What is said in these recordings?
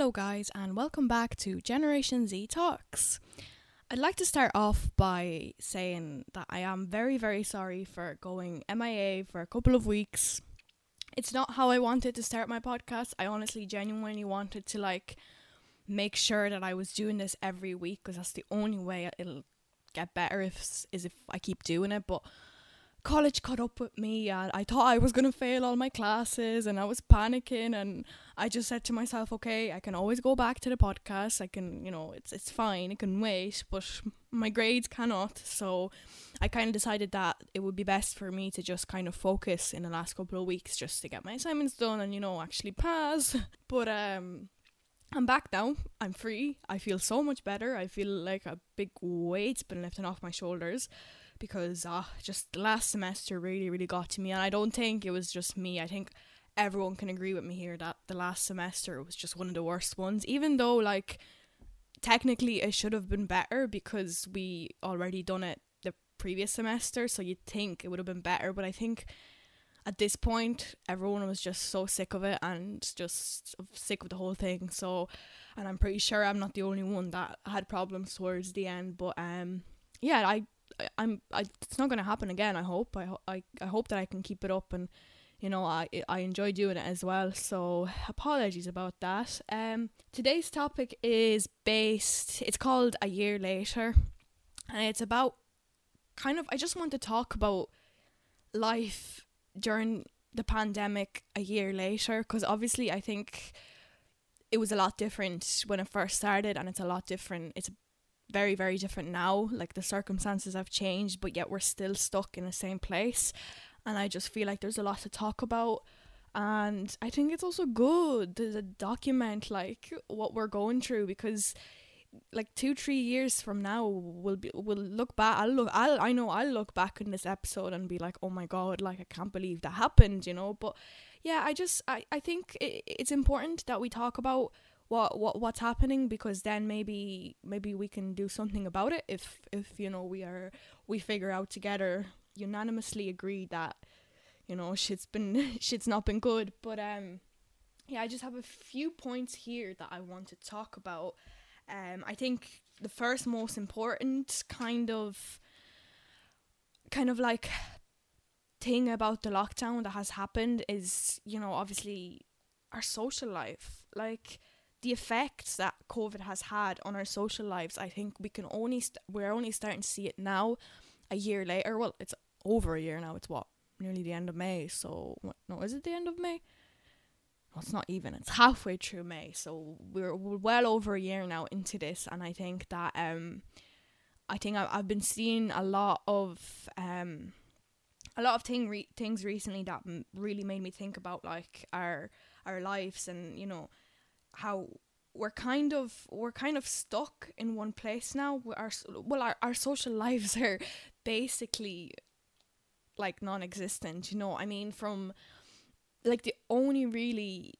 Hello, guys, and welcome back to Generation Z Talks. I'd like to start off by saying that I am very, very sorry for going MIA for a couple of weeks. It's not how I wanted to start my podcast. I honestly, genuinely wanted to like make sure that I was doing this every week because that's the only way it'll get better if is if I keep doing it. But college caught up with me and I thought I was gonna fail all my classes and I was panicking and I just said to myself, okay, I can always go back to the podcast. I can, you know, it's it's fine. It can wait, but my grades cannot. So I kind of decided that it would be best for me to just kind of focus in the last couple of weeks just to get my assignments done and you know actually pass. But um I'm back now. I'm free. I feel so much better. I feel like a big weight's been lifted off my shoulders because uh, just the last semester really, really got to me. And I don't think it was just me. I think everyone can agree with me here that the last semester was just one of the worst ones, even though, like, technically it should have been better because we already done it the previous semester. So you'd think it would have been better. But I think at this point, everyone was just so sick of it and just sick of the whole thing. So, and I'm pretty sure I'm not the only one that had problems towards the end. But, um, yeah, I I'm I, it's not going to happen again. I hope. I, I I hope that I can keep it up and you know I I enjoy doing it as well. So apologies about that. Um, today's topic is based. It's called a year later, and it's about kind of. I just want to talk about life during the pandemic a year later because obviously I think it was a lot different when it first started and it's a lot different it's very very different now. Like the circumstances have changed but yet we're still stuck in the same place. And i just feel like there's a lot to talk about. And i think it's also good to document like what we're going through because like two three years from now we'll be we'll look back. I'll look i'll i know i'll look back in this episode and be like oh my god like i can't believe that happened you know? But yeah i just i i think it, it's important that we talk about what what what's happening because then maybe maybe we can do something about it if if you know we are we figure out together unanimously agree that you know shit's been shit's not been good. But um yeah I just have a few points here that I want to talk about. Um I think the first most important kind of kind of like thing about the lockdown that has happened is you know obviously our social life. Like the effects that COVID has had on our social lives, I think we can only st- we're only starting to see it now, a year later. Well, it's over a year now. It's what nearly the end of May. So what, no, is it the end of May? Well, it's not even. It's halfway through May. So we're, we're well over a year now into this, and I think that um, I think I've, I've been seeing a lot of um, a lot of thing re- things recently that m- really made me think about like our our lives and you know how we're kind of we're kind of stuck in one place now. Our well our, our social lives are basically like non-existent you know i mean? From like the only really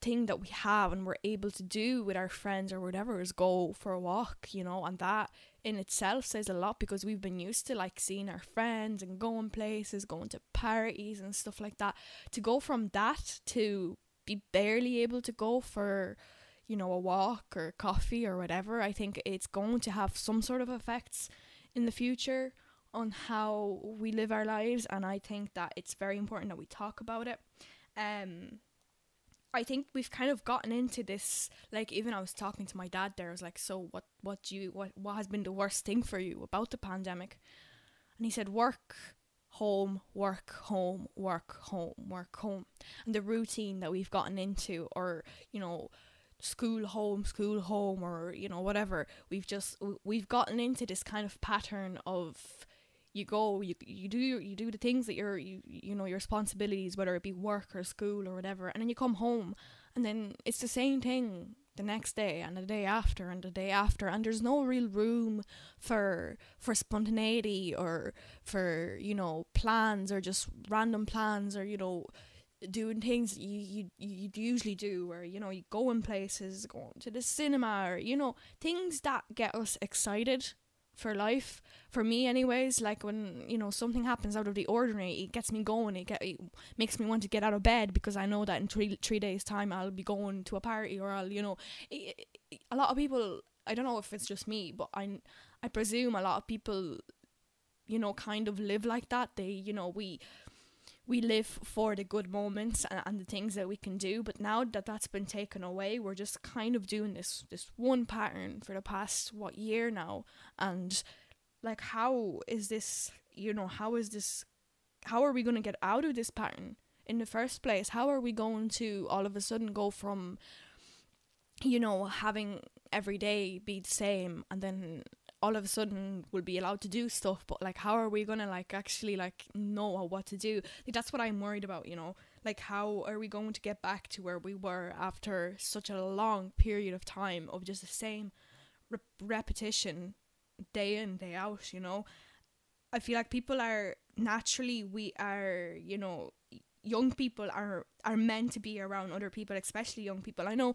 thing that we have and we're able to do with our friends or whatever is go for a walk you know? And that in itself says a lot because we've been used to like seeing our friends and going places going to parties and stuff like that. To go from that to be barely able to go for you know a walk or coffee or whatever i think it's going to have some sort of effects in the future on how we live our lives and i think that it's very important that we talk about it. Um I think we've kind of gotten into this like even I was talking to my dad there I was like so what what do you what what has been the worst thing for you about the pandemic? And he said work home, work, home, work, home, work, home. And the routine that we've gotten into, or, you know, school, home, school, home, or, you know, whatever, we've just, we've gotten into this kind of pattern of, you go you you do you do the things that you're you you know your responsibilities whether it be work or school or whatever and then you come home and then it's the same thing the next day and the day after and the day after. And there's no real room for for spontaneity or for you know plans or just random plans or you know doing things you you you usually do or you know you go in places going to the cinema or you know things that get us excited for life for me anyways like when you know something happens out of the ordinary it gets me going it, get, it makes me want to get out of bed because i know that in three three days time i'll be going to a party or i'll you know it, it, a lot of people i don't know if it's just me but i i presume a lot of people you know kind of live like that. They you know we we live for the good moments and, and the things that we can do. But now that that's been taken away we're just kind of doing this this one pattern for the past what year now. And like how is this you know how is this how are we going to get out of this pattern in the first place? How are we going to all of a sudden go from you know having every day be the same and then all of a sudden we'll be allowed to do stuff but like how are we gonna like actually like know what to do? Like that's what i'm worried about you know? Like how are we going to get back to where we were after such a long period of time of just the same re- repetition day in day out you know? I feel like people are naturally we are you know young people are are meant to be around other people especially young people. I know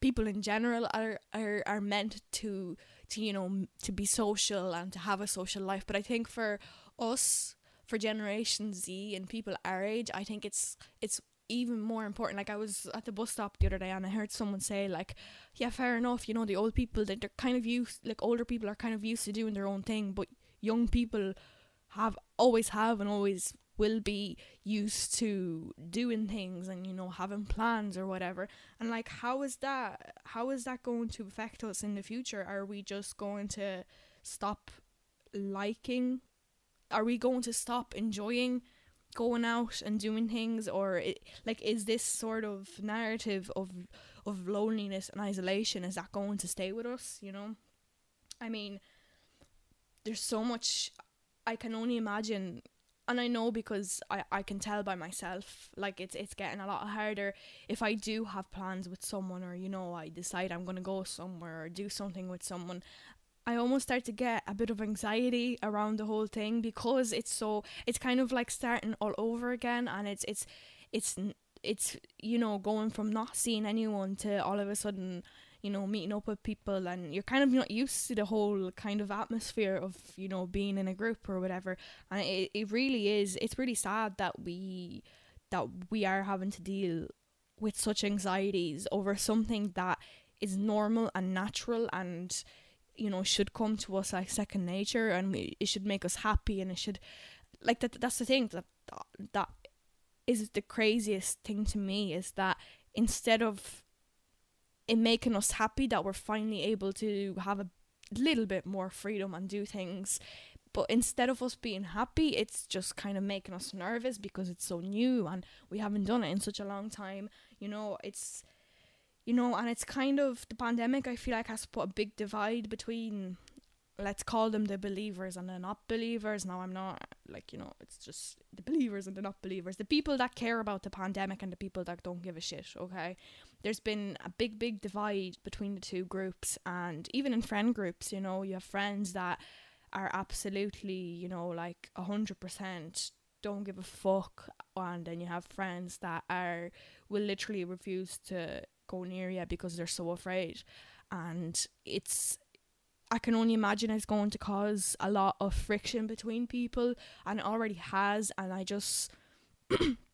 people in general are are, are meant to to you know to be social and to have a social life. But i think for us for generation z and people our age i think it's it's even more important. Like i was at the bus stop the other day and i heard someone say like yeah fair enough you know the old people that they're kind of used like older people are kind of used to doing their own thing but young people have always have and always will be used to doing things and you know having plans or whatever. And like how is that how is that going to affect us in the future? Are we just going to stop liking are we going to stop enjoying going out and doing things? Or it, like is this sort of narrative of of loneliness and isolation is that going to stay with us you know? I mean there's so much i can only imagine and I know because I, I can tell by myself like it's it's getting a lot harder. If I do have plans with someone or you know I decide I'm gonna go somewhere or do something with someone I almost start to get a bit of anxiety around the whole thing because it's so it's kind of like starting all over again and it's it's it's it's you know going from not seeing anyone to all of a sudden you know, meeting up with people and you're kind of not used to the whole kind of atmosphere of, you know, being in a group or whatever. And it, it really is, it's really sad that we, that we are having to deal with such anxieties over something that is normal and natural and, you know, should come to us like second nature and it should make us happy and it should, like that, that's the thing that, that is the craziest thing to me is that instead of in making us happy that we're finally able to have a little bit more freedom and do things. But instead of us being happy, it's just kind of making us nervous because it's so new and we haven't done it in such a long time. You know, it's, you know, and it's kind of the pandemic, I feel like, has put a big divide between let's call them the believers and the not believers. Now I'm not like you know, it's just the believers and the not believers, the people that care about the pandemic and the people that don't give a shit. Okay, there's been a big, big divide between the two groups, and even in friend groups, you know, you have friends that are absolutely, you know, like a hundred percent don't give a fuck, and then you have friends that are will literally refuse to go near you because they're so afraid, and it's I can only imagine it's going to cause a lot of friction between people and it already has and I just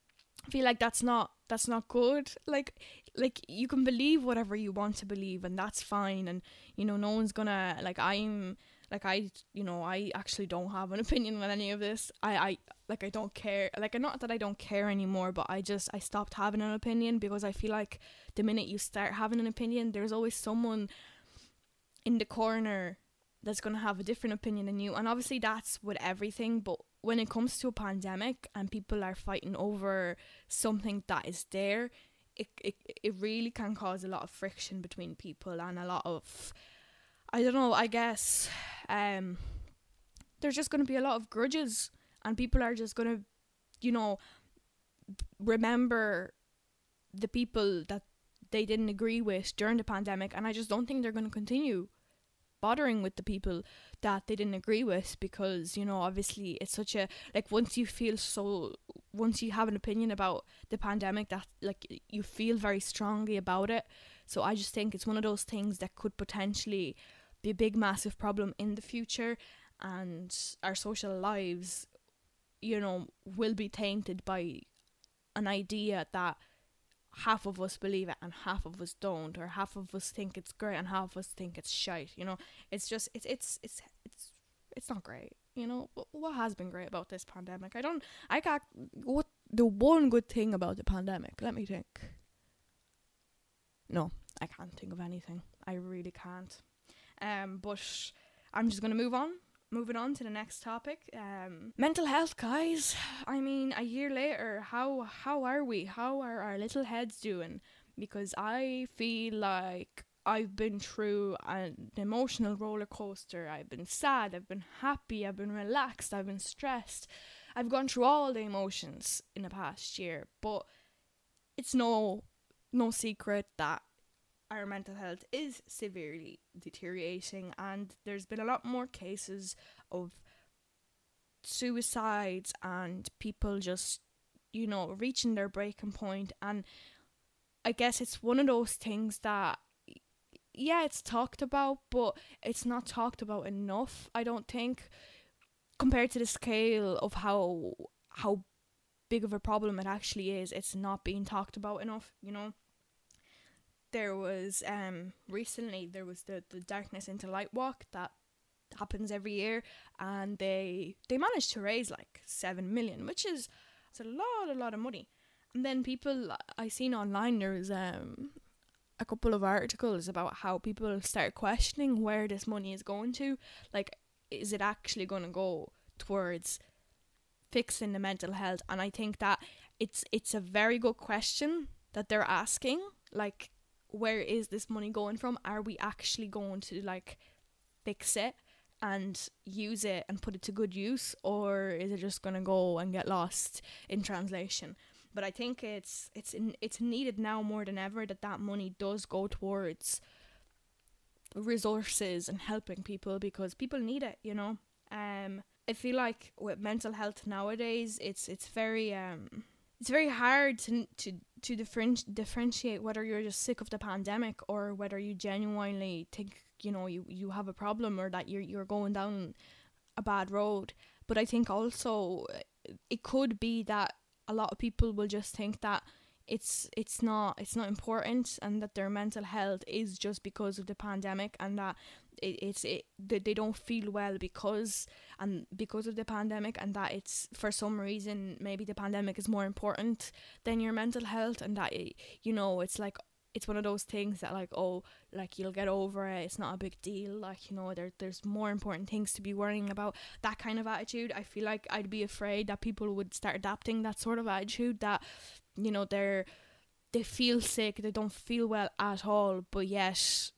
feel like that's not that's not good like like you can believe whatever you want to believe and that's fine and you know no one's gonna like I'm like I you know I actually don't have an opinion on any of this I I like I don't care like not that I don't care anymore but I just I stopped having an opinion because I feel like the minute you start having an opinion there's always someone in the corner that's going to have a different opinion than you. And obviously, that's with everything. But when it comes to a pandemic and people are fighting over something that is there, it, it, it really can cause a lot of friction between people and a lot of, I don't know, I guess, um, there's just going to be a lot of grudges. And people are just going to, you know, remember the people that they didn't agree with during the pandemic. And I just don't think they're going to continue bothering with the people that they didn't agree with because you know obviously it's such a like once you feel so once you have an opinion about the pandemic that like you feel very strongly about it. So i just think it's one of those things that could potentially be a big massive problem in the future and our social lives you know will be tainted by an idea that half of us believe it and half of us don't or half of us think it's great and half of us think it's shite you know? It's just it's it's it's it's it's not great you know? What has been great about this pandemic? I don't i got what the one good thing about the pandemic let me think. No i can't think of anything. I really can't. Um but i'm just gonna move on moving on to the next topic um mental health guys i mean a year later how how are we how are our little heads doing because i feel like I've been through an emotional roller coaster. I've been sad, I've been happy, I've been relaxed, I've been stressed. I've gone through all the emotions in the past year, but it's no no secret that our mental health is severely deteriorating and there's been a lot more cases of suicides and people just you know reaching their breaking point. and I guess it's one of those things that yeah, it's talked about, but it's not talked about enough. I don't think compared to the scale of how how big of a problem it actually is. It's not being talked about enough. You know, there was um recently there was the the Darkness into Light walk that happens every year, and they they managed to raise like seven million, which is a lot a lot of money. And then people I seen online there was um a couple of articles about how people start questioning where this money is going to. Like, is it actually going to go towards fixing the mental health? And I think that it's it's a very good question that they're asking. Like, where is this money going from? Are we actually going to like fix it? and use it and put it to good use or is it just to go and get lost in translation but I think it's it's in, it's needed now more than ever that that money does go towards resources and helping people because people need it, you know. Um, I feel like with mental health nowadays, it's it's very um, it's very hard to to to differenti- differentiate whether you're just sick of the pandemic or whether you genuinely think you know you, you have a problem or that you're you're going down a bad road. But I think also eh, it could be that a lot of people will just think that it's it's not it's not important and that their mental health is just because of the pandemic and that it, it's it that they don't feel well because and because of the pandemic and that it's for some reason maybe the pandemic is more important than your mental health and that it, you know it's like it's one of those things that like oh like you'll get over it it's not a big deal like you know there there's more important things to be worrying about. That kind of attitude i feel like i'd be afraid that people would start adapting that sort of attitude that you know they're they feel sick they don't feel well at all but yet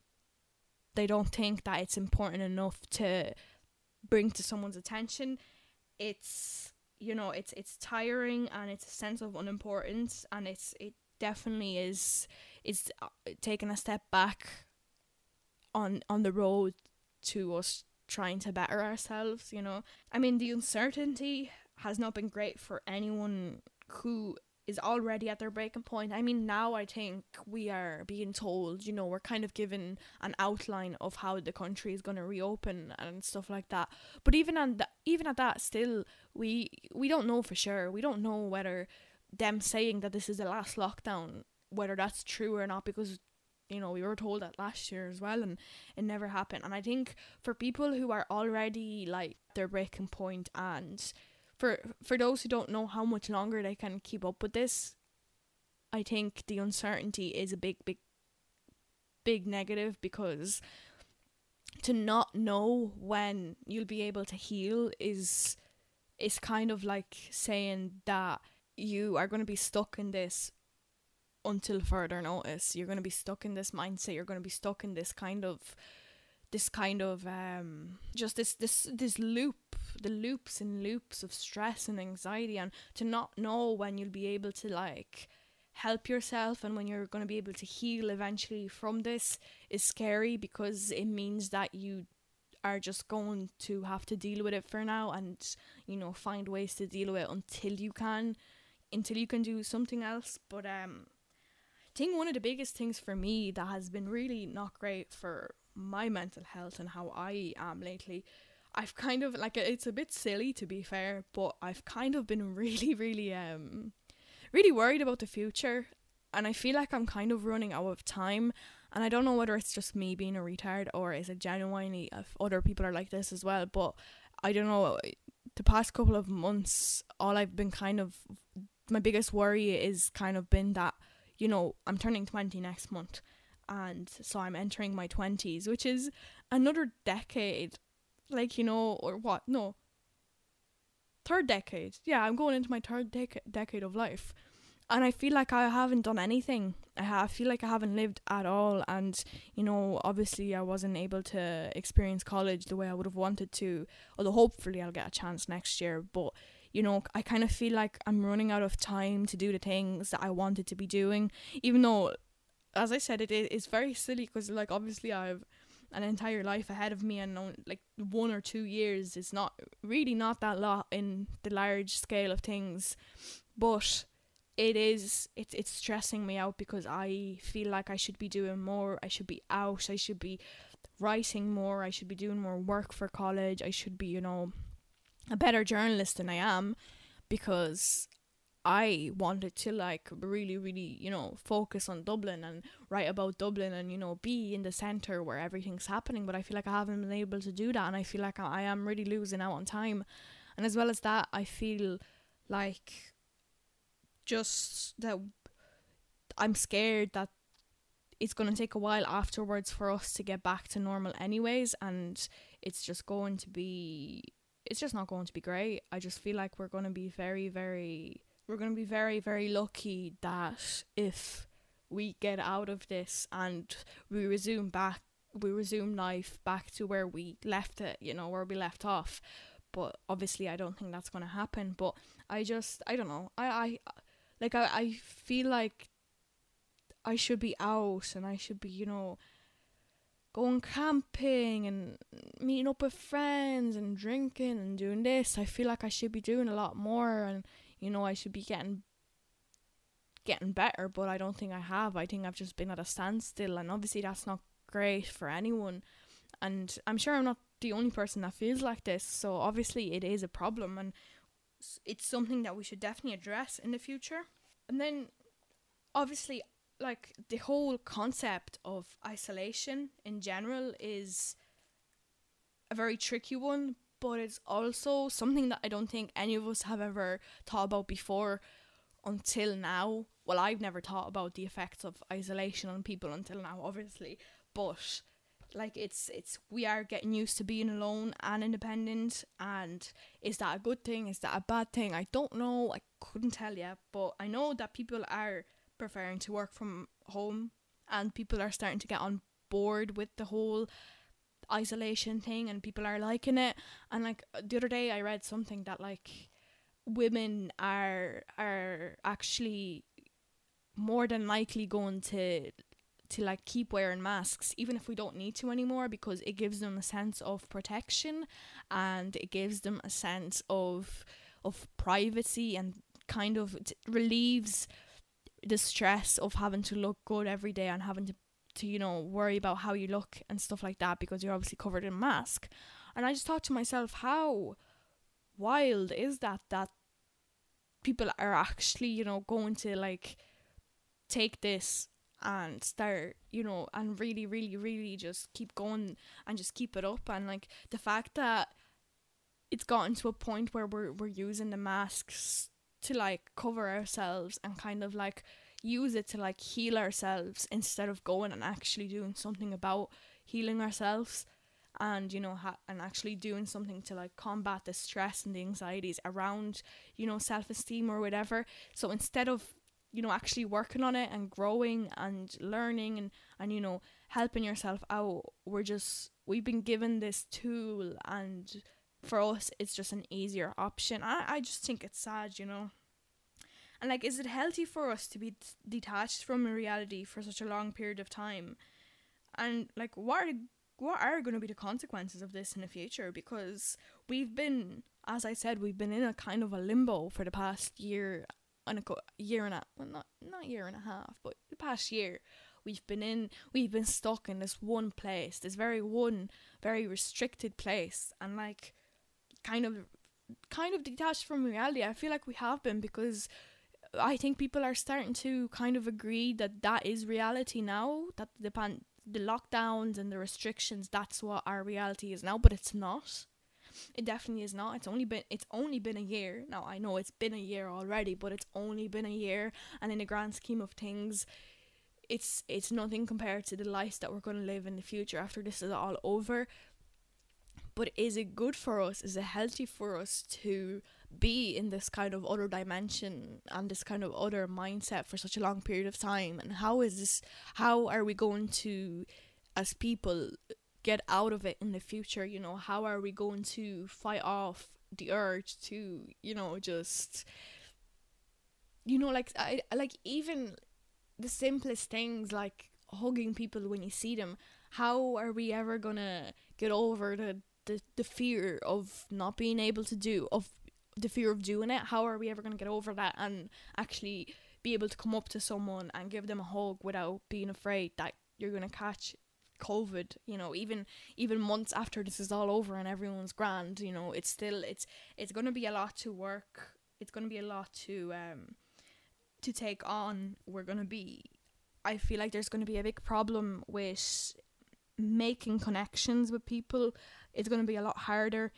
they don't think that it's important enough to bring to someone's attention. It's you know it's it's tiring and it's a sense of unimportance and it's it definitely is is uh, taking a step back on on the road to us trying to better ourselves you know? I mean the uncertainty has not been great for anyone who is already at their breaking point. I mean, now I think we are being told, you know, we're kind of given an outline of how the country is going to reopen and stuff like that. But even on the, even at that, still we we don't know for sure. We don't know whether them saying that this is the last lockdown whether that's true or not because you know we were told that last year as well and it never happened and i think for people who are already like their breaking point and for for those who don't know how much longer they can keep up with this i think the uncertainty is a big big big negative because to not know when you'll be able to heal is is kind of like saying that you are going to be stuck in this until further notice. You're going to be stuck in this mindset. You're going to be stuck in this kind of this kind of um just this this this loop the loops and loops of stress and anxiety and to not know when you'll be able to like help yourself and when you're going to be able to heal eventually from this is scary because it means that you are just going to have to deal with it for now and you know find ways to deal with it until you can until you can do something else. But um I think one of the biggest things for me that has been really not great for my mental health and how I am lately, I've kind of like it's a bit silly to be fair, but I've kind of been really, really, um, really worried about the future, and I feel like I'm kind of running out of time. And I don't know whether it's just me being a retard or is it genuinely if other people are like this as well. But I don't know. The past couple of months, all I've been kind of my biggest worry is kind of been that you know I'm turning twenty next month, and so I'm entering my twenties, which is another decade like you know or what no third decade. Yeah i'm going into my third dec- decade of life. And i feel like i haven't done anything. I, ha- I feel like i haven't lived at all. And you know obviously i wasn't able to experience college the way i would have wanted to although hopefully i'll get a chance next year. But you know i kind of feel like i'm running out of time to do the things that i wanted to be doing even though as i said it is very silly because like obviously i've an entire life ahead of me and like one or two years is not really not that lot in the large scale of things. But it is it's it's stressing me out because I feel like I should be doing more. I should be out. I should be writing more. I should be doing more work for college. I should be you know a better journalist than I am because I wanted to like really, really, you know, focus on Dublin and write about Dublin and, you know, be in the centre where everything's happening. But I feel like I haven't been able to do that. And I feel like I am really losing out on time. And as well as that, I feel like just that I'm scared that it's going to take a while afterwards for us to get back to normal, anyways. And it's just going to be, it's just not going to be great. I just feel like we're going to be very, very we're going to be very, very lucky that if we get out of this and we resume back, we resume life back to where we left it, you know, where we left off. But obviously, I don't think that's going to happen. But I just, I don't know. I, I, like, I, I feel like I should be out and I should be, you know, going camping and meeting up with friends and drinking and doing this. I feel like I should be doing a lot more and you know I should be getting getting better, but I don't think I have. I think I've just been at a standstill, and obviously that's not great for anyone. And I'm sure I'm not the only person that feels like this. So obviously it is a problem, and it's something that we should definitely address in the future. And then, obviously, like the whole concept of isolation in general is a very tricky one but it's also something that I don't think any of us have ever thought about before until now. Well, I've never thought about the effects of isolation on people until now, obviously, but like it's it's we are getting used to being alone and independent and is that a good thing? Is that a bad thing? I don't know. I couldn't tell you but i know that people are preferring to work from home and people are starting to get on board with the whole isolation thing and people are liking it. And like the other day I read something that like women are are actually more than likely going to to like keep wearing masks even if we don't need to anymore because it gives them a sense of protection and it gives them a sense of of privacy and kind of relieves the stress of having to look good every day and having to to you know worry about how you look and stuff like that because you're obviously covered in mask. And i just thought to myself how wild is that that people are actually you know going to like take this and start you know and really really really just keep going and just keep it up. And like the fact that it's gotten to a point where we're we're using the masks to like cover ourselves and kind of like use it to like heal ourselves instead of going and actually doing something about healing ourselves and you know ha- and actually doing something to like combat the stress and the anxieties around you know self-esteem or whatever. So instead of you know actually working on it and growing and learning and and you know helping yourself out we're just we've been given this tool and for us it's just an easier option. I i just think it's sad you know and like, is it healthy for us to be detached from reality for such a long period of time? And like, what are what are going to be the consequences of this in the future? Because we've been, as I said, we've been in a kind of a limbo for the past year and a year and a well, not not year and a half, but the past year we've been in we've been stuck in this one place this very one very restricted place and like kind of kind of detached from reality i feel like we have been because i think people are starting to kind of agree that that is reality now that the pan- the lockdowns and the restrictions that's what our reality is now but it's not it definitely is not. It's only been it's only been a year. Now I know it's been a year already, but it's only been a year and in the grand scheme of things it's it's nothing compared to the life that we're going to live in the future after this is all over. But is it good for us? Is it healthy for us to be in this kind of other dimension and this kind of other mindset for such a long period of time? And how is this how are we going to as people get out of it in the future you know how are we going to fight off the urge to you know just you know like i like even the simplest things like hugging people when you see them how are we ever gonna get over the the, the fear of not being able to do of the fear of doing it how are we ever gonna get over that and actually be able to come up to someone and give them a hug without being afraid that you're gonna catch COVID, you know, even even months after this is all over and everyone's grand, you know, it's still it's it's gonna be a lot to work. It's gonna be a lot to um to take on. We're gonna be I feel like there's gonna be a big problem with making connections with people. It's gonna be a lot harder.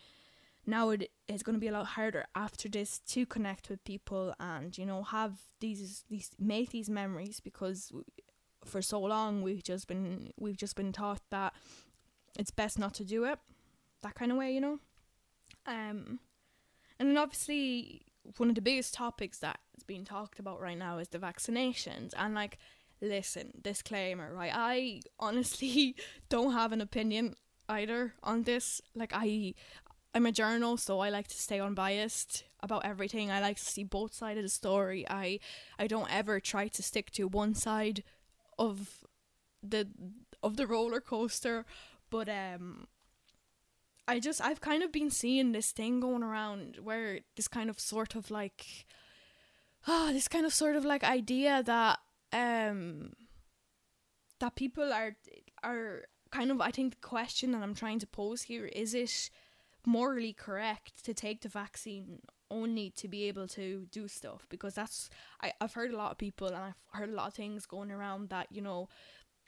Now it is going to be a lot harder after this to connect with people and you know have these these make these memories because for so long we've just been we've just been taught that it's best not to do it that kind of way you know? Um and then obviously one of the biggest topics that is being talked about right now is the vaccinations and like listen disclaimer right? I honestly don't have an opinion either on this. Like i i'm a journal so i like to stay unbiased about everything. I like to see both sides of the story. I i don't ever try to stick to one side of the of the roller coaster but um I just I've kind of been seeing this thing going around where this kind of sort of like ah oh, this kind of sort of like idea that um that people are are kind of I think the question that I'm trying to pose here is it morally correct to take the vaccine only to be able to do stuff because that's I, I've heard a lot of people and I've heard a lot of things going around that you know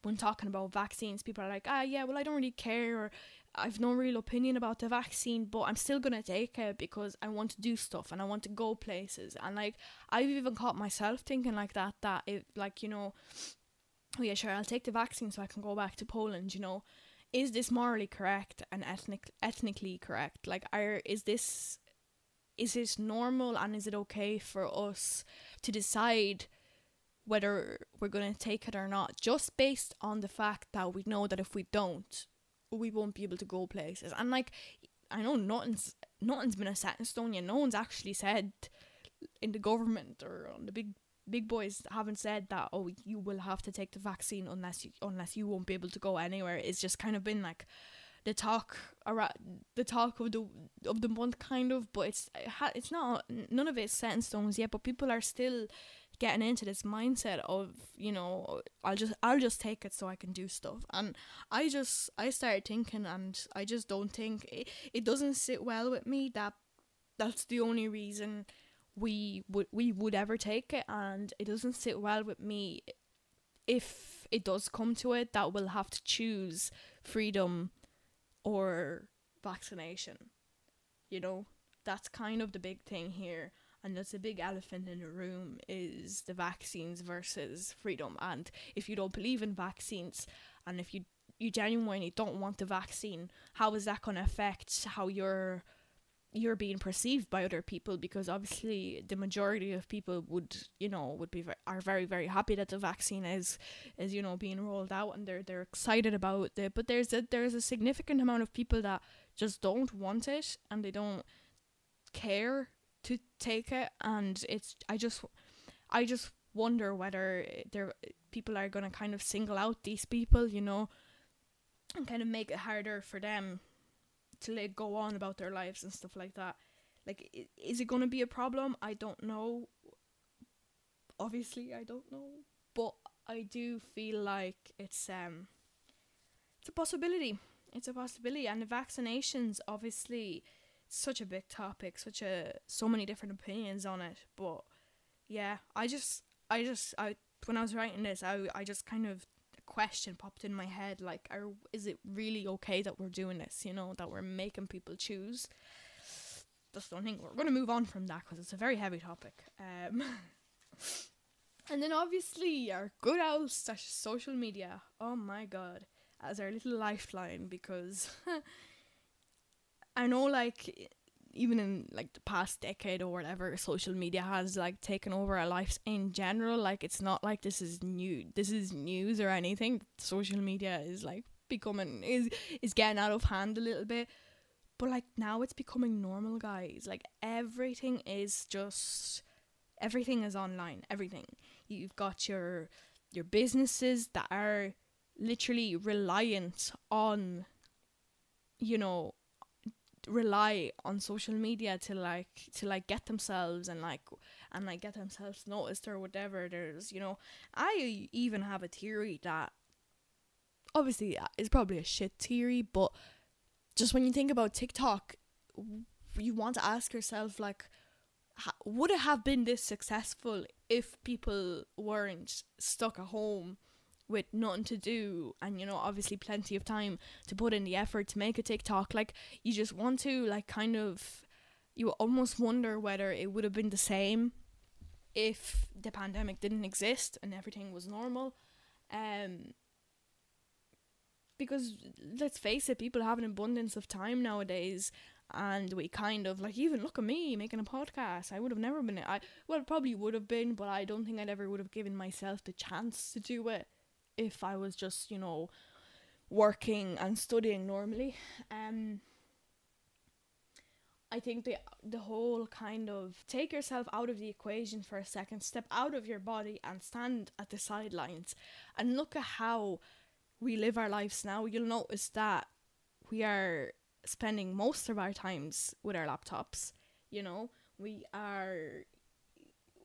when talking about vaccines people are like ah yeah well I don't really care or I've no real opinion about the vaccine but I'm still gonna take it because I want to do stuff and I want to go places. And like I've even caught myself thinking like that that it like you know oh yeah sure I'll take the vaccine so I can go back to Poland you know is this morally correct and ethnic ethnically correct? Like are is this is it normal and is it okay for us to decide whether we're going to take it or not just based on the fact that we know that if we don't we won't be able to go places? And like i know nothing's nothing's been a set in stone yet. No one's actually said in the government or on the big big boys haven't said that oh you will have to take the vaccine unless you unless you won't be able to go anywhere. It's just kind of been like the talk around the talk of the of the month kind of but it's it's not none of it's set in stones yet but people are still getting into this mindset of you know I'll just I'll just take it so I can do stuff. And I just I started thinking and I just don't think it, it doesn't sit well with me that that's the only reason we would we would ever take it and it doesn't sit well with me if it does come to it that we'll have to choose freedom or vaccination. You know, that's kind of the big thing here. And that's a big elephant in the room is the vaccines versus freedom. And if you don't believe in vaccines and if you you genuinely don't want the vaccine, how is that going to affect how you're you're being perceived by other people because obviously the majority of people would you know would be are very very happy that the vaccine is is you know being rolled out and they're they're excited about it. But there's a there's a significant amount of people that just don't want it and they don't care to take it. And it's I just I just wonder whether there people are going to kind of single out these people you know and kind of make it harder for them to like go on about their lives and stuff like that. Like, is it gonna be a problem? I don't know. Obviously, I don't know. But I do feel like it's um it's a possibility. It's a possibility and the vaccinations obviously such a big topic, such a so many different opinions on it, but yeah, I just I just I when I was writing this, I I just kind of question popped in my head like are is it really okay that we're doing this, you know, that we're making people choose? Just don't think we're going to move on from that because it's a very heavy topic. Um And then obviously our good old social media. Oh my god, as our little lifeline because I know like even in like the past decade or whatever, social media has like taken over our lives in general. Like it's not like this is new. This is news or anything. Social media is like becoming is is getting out of hand a little bit. But like now it's becoming normal, guys. Like everything is just everything is online. Everything. You've got your your businesses that are literally reliant on you know rely on social media to like to like get themselves and like and like get themselves noticed or whatever there's you know? I even have a theory that obviously uh, is probably a shit theory but just when you think about tiktok you want to ask yourself like would it have been this successful if people weren't stuck at home with nothing to do and you know obviously plenty of time to put in the effort to make a TikTok. Like you just want to like kind of you almost wonder whether it would have been the same if the pandemic didn't exist and everything was normal. Um because let's face it people have an abundance of time nowadays and we kind of like even look at me making a podcast. I would have never been i well probably would have been but i don't think i'd ever would have given myself the chance to do it if I was just, you know, working and studying normally. Um I think the the whole kind of take yourself out of the equation for a second, step out of your body and stand at the sidelines and look at how we live our lives now. You'll notice that we are spending most of our times with our laptops, you know. We are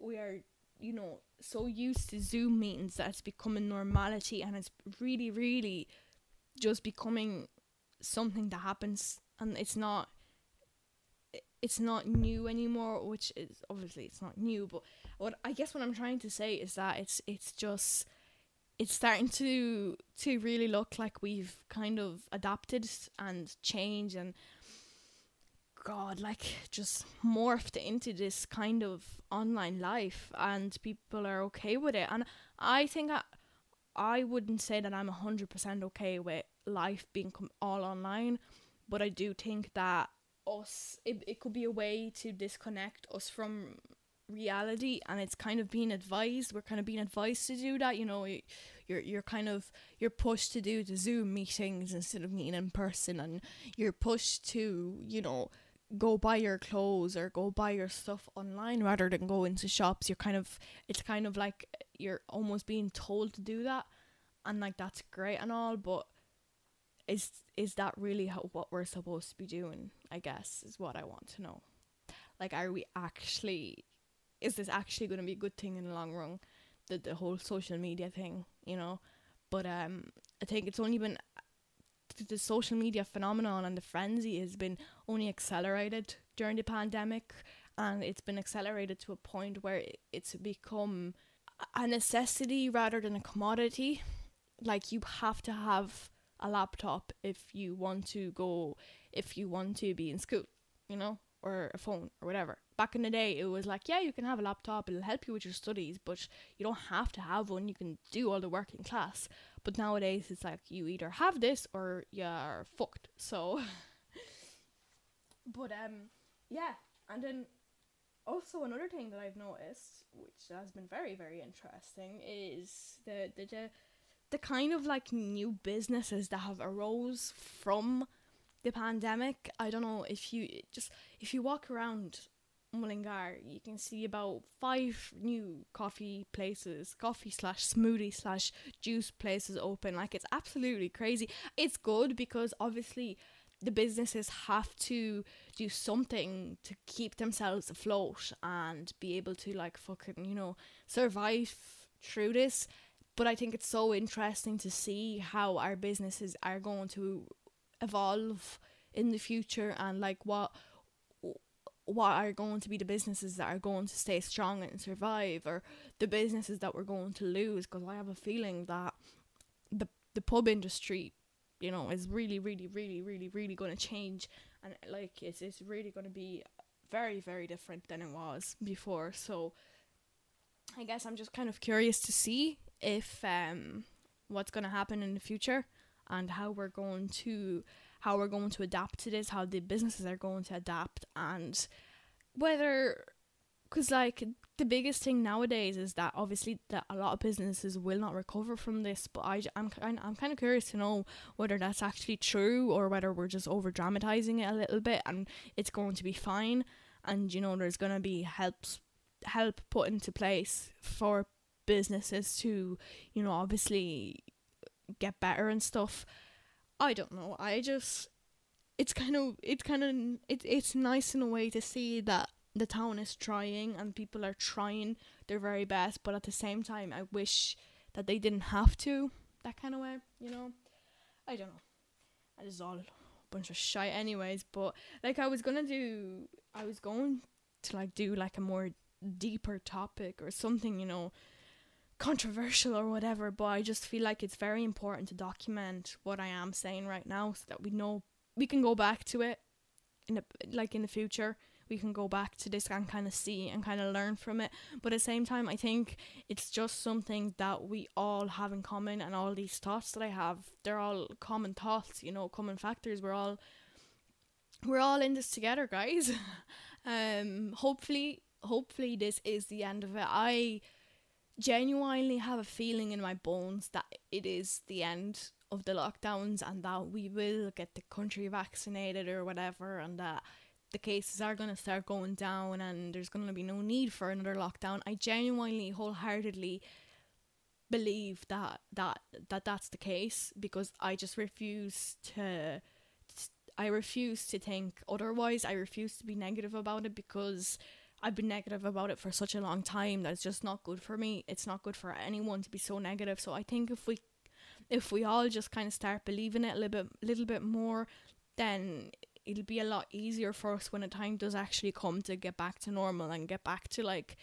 we are you know so used to Zoom meetings that it's becoming normality and it's really, really just becoming something that happens and it's not it's not new anymore which is obviously it's not new but what i guess what i'm trying to say is that it's it's just it's starting to to really look like we've kind of adapted and changed and god like just morphed into this kind of online life and people are okay with it. And i think i, I wouldn't say that i'm 100% okay with life being com- all online but i do think that us it, it could be a way to disconnect us from reality and it's kind of being advised we're kind of being advised to do that you know you're you're kind of you're pushed to do the zoom meetings instead of meeting in person and you're pushed to you know go buy your clothes or go buy your stuff online rather than go into shops. You're kind of it's kind of like you're almost being told to do that. And like that's great and all but is is that really how, what we're supposed to be doing i guess is what i want to know. Like are we actually is this actually going to be a good thing in the long run? The the whole social media thing you know? But um i think it's only been the social media phenomenon and the frenzy has been only accelerated during the pandemic and it's been accelerated to a point where it's become a necessity rather than a commodity. Like you have to have a laptop if you want to go if you want to be in school you know or a phone or whatever. Back in the day it was like yeah you can have a laptop it'll help you with your studies but you don't have to have one. You can do all the work in class but nowadays it's like you either have this or you're fucked. So But um yeah, and then also another thing that I've noticed, which has been very, very interesting, is the the the, the kind of like new businesses that have arose from the pandemic. I don't know if you just if you walk around Mullingar, you can see about five new coffee places, coffee slash smoothie slash juice places open. Like it's absolutely crazy. It's good because obviously the businesses have to do something to keep themselves afloat and be able to like fucking you know survive through this. but I think it's so interesting to see how our businesses are going to evolve in the future and like what what are going to be the businesses that are going to stay strong and survive or the businesses that we're going to lose? Because I have a feeling that the the pub industry you know is really really really really really going to change. And like it's it's really going to be very very different than it was before. So I guess I'm just kind of curious to see if um what's going to happen in the future and how we're going to how we're going to adapt to this, how the businesses are going to adapt, and whether because like the biggest thing nowadays is that obviously that a lot of businesses will not recover from this but I, I'm, I'm kind of curious to know whether that's actually true or whether we're just over dramatizing it a little bit and it's going to be fine and you know there's going to be helps help put into place for businesses to you know obviously get better and stuff I don't know. I just it's kind of it's kind of it, it's nice in a way to see that the town is trying and people are trying their very best, but at the same time, I wish that they didn't have to that kind of way. You know, I don't know. That is all a bunch of shit, anyways. But like, I was gonna do, I was going to like do like a more deeper topic or something, you know, controversial or whatever, but I just feel like it's very important to document what I am saying right now so that we know we can go back to it in like in the future. We can go back to this and kind of see and kind of learn from it. But at the same time, I think it's just something that we all have in common, and all these thoughts that I have, they're all common thoughts, you know, common factors. We're all we're all in this together, guys. um, hopefully, hopefully this is the end of it. I genuinely have a feeling in my bones that it is the end of the lockdowns and that we will get the country vaccinated or whatever and that the cases are going to start going down and there's going to be no need for another lockdown. I genuinely wholeheartedly believe that that that that's the case because i just refuse to i refuse to think otherwise. I refuse to be negative about it because I've been negative about it for such a long time that it's just not good for me. It's not good for anyone to be so negative. So I think if we if we all just kind of start believing it a little bit little bit more, then it'll be a lot easier for us when the time does actually come to get back to normal and get back to like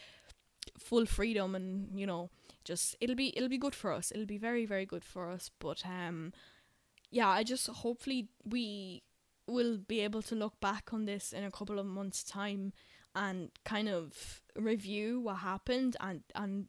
full freedom and you know just it'll be it'll be good for us it'll be very very good for us but um yeah i just hopefully we will be able to look back on this in a couple of months time and kind of review what happened and and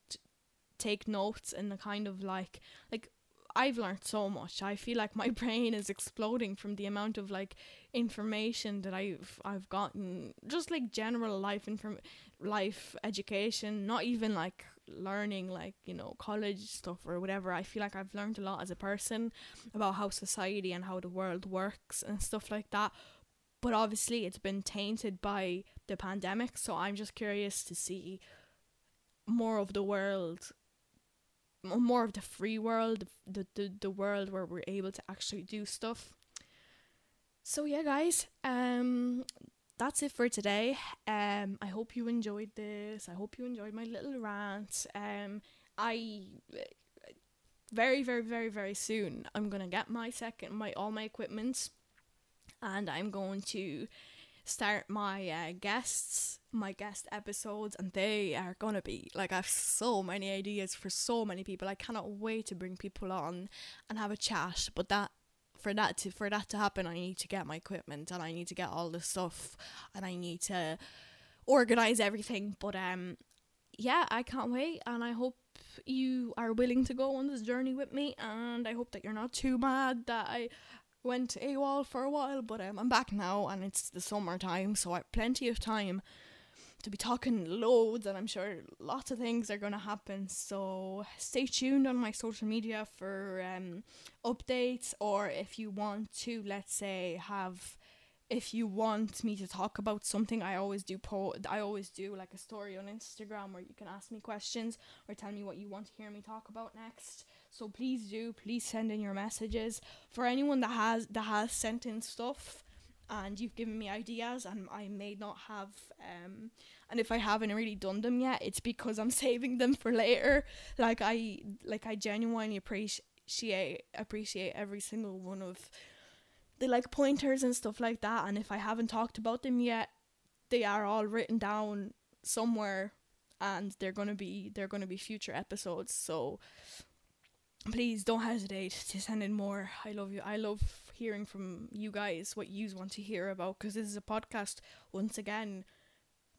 take notes and the kind of like like I've learned so much. I feel like my brain is exploding from the amount of like information that I've I've gotten just like general life inform life education, not even like learning like, you know, college stuff or whatever. I feel like I've learned a lot as a person about how society and how the world works and stuff like that but obviously it's been tainted by the pandemic so i'm just curious to see more of the world more of the free world the, the, the world where we're able to actually do stuff. So yeah guys um that's it for today. Um i hope you enjoyed this. I hope you enjoyed my little rant. Um i very very very very soon i'm gonna get my second my all my equipment and I'm going to start my uh, guests, my guest episodes, and they are gonna be like I have so many ideas for so many people. I cannot wait to bring people on and have a chat. But that for that to for that to happen, I need to get my equipment and I need to get all the stuff and I need to organize everything. But um, yeah, I can't wait, and I hope you are willing to go on this journey with me and I hope that you're not too mad that I went AWOL for a while, but um, I'm back now and it's the summertime, so I have plenty of time to be talking loads, and I'm sure lots of things are going to happen. So stay tuned on my social media for um, updates, or if you want to, let's say, have if you want me to talk about something i always do po i always do like a story on instagram where you can ask me questions or tell me what you want to hear me talk about next so please do please send in your messages. For anyone that has that has sent in stuff and you've given me ideas and I may not have um and if I haven't really done them yet it's because I'm saving them for later. Like I like I genuinely appreciate appreciate every single one of the like pointers and stuff like that. And if I haven't talked about them yet they are all written down somewhere and they're going to be they're going to be future episodes. So please don't hesitate to send in more. I love you. I love hearing from you guys what you want to hear about because this is a podcast once again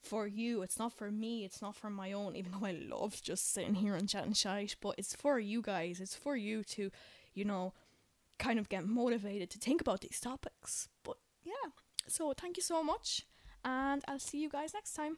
for you. It's not for me. It's not for my own even though i love just sitting here and chatting shite but it's for you guys. It's for you to you know kind of get motivated to think about these topics. But yeah. So thank you so much and i'll see you guys next time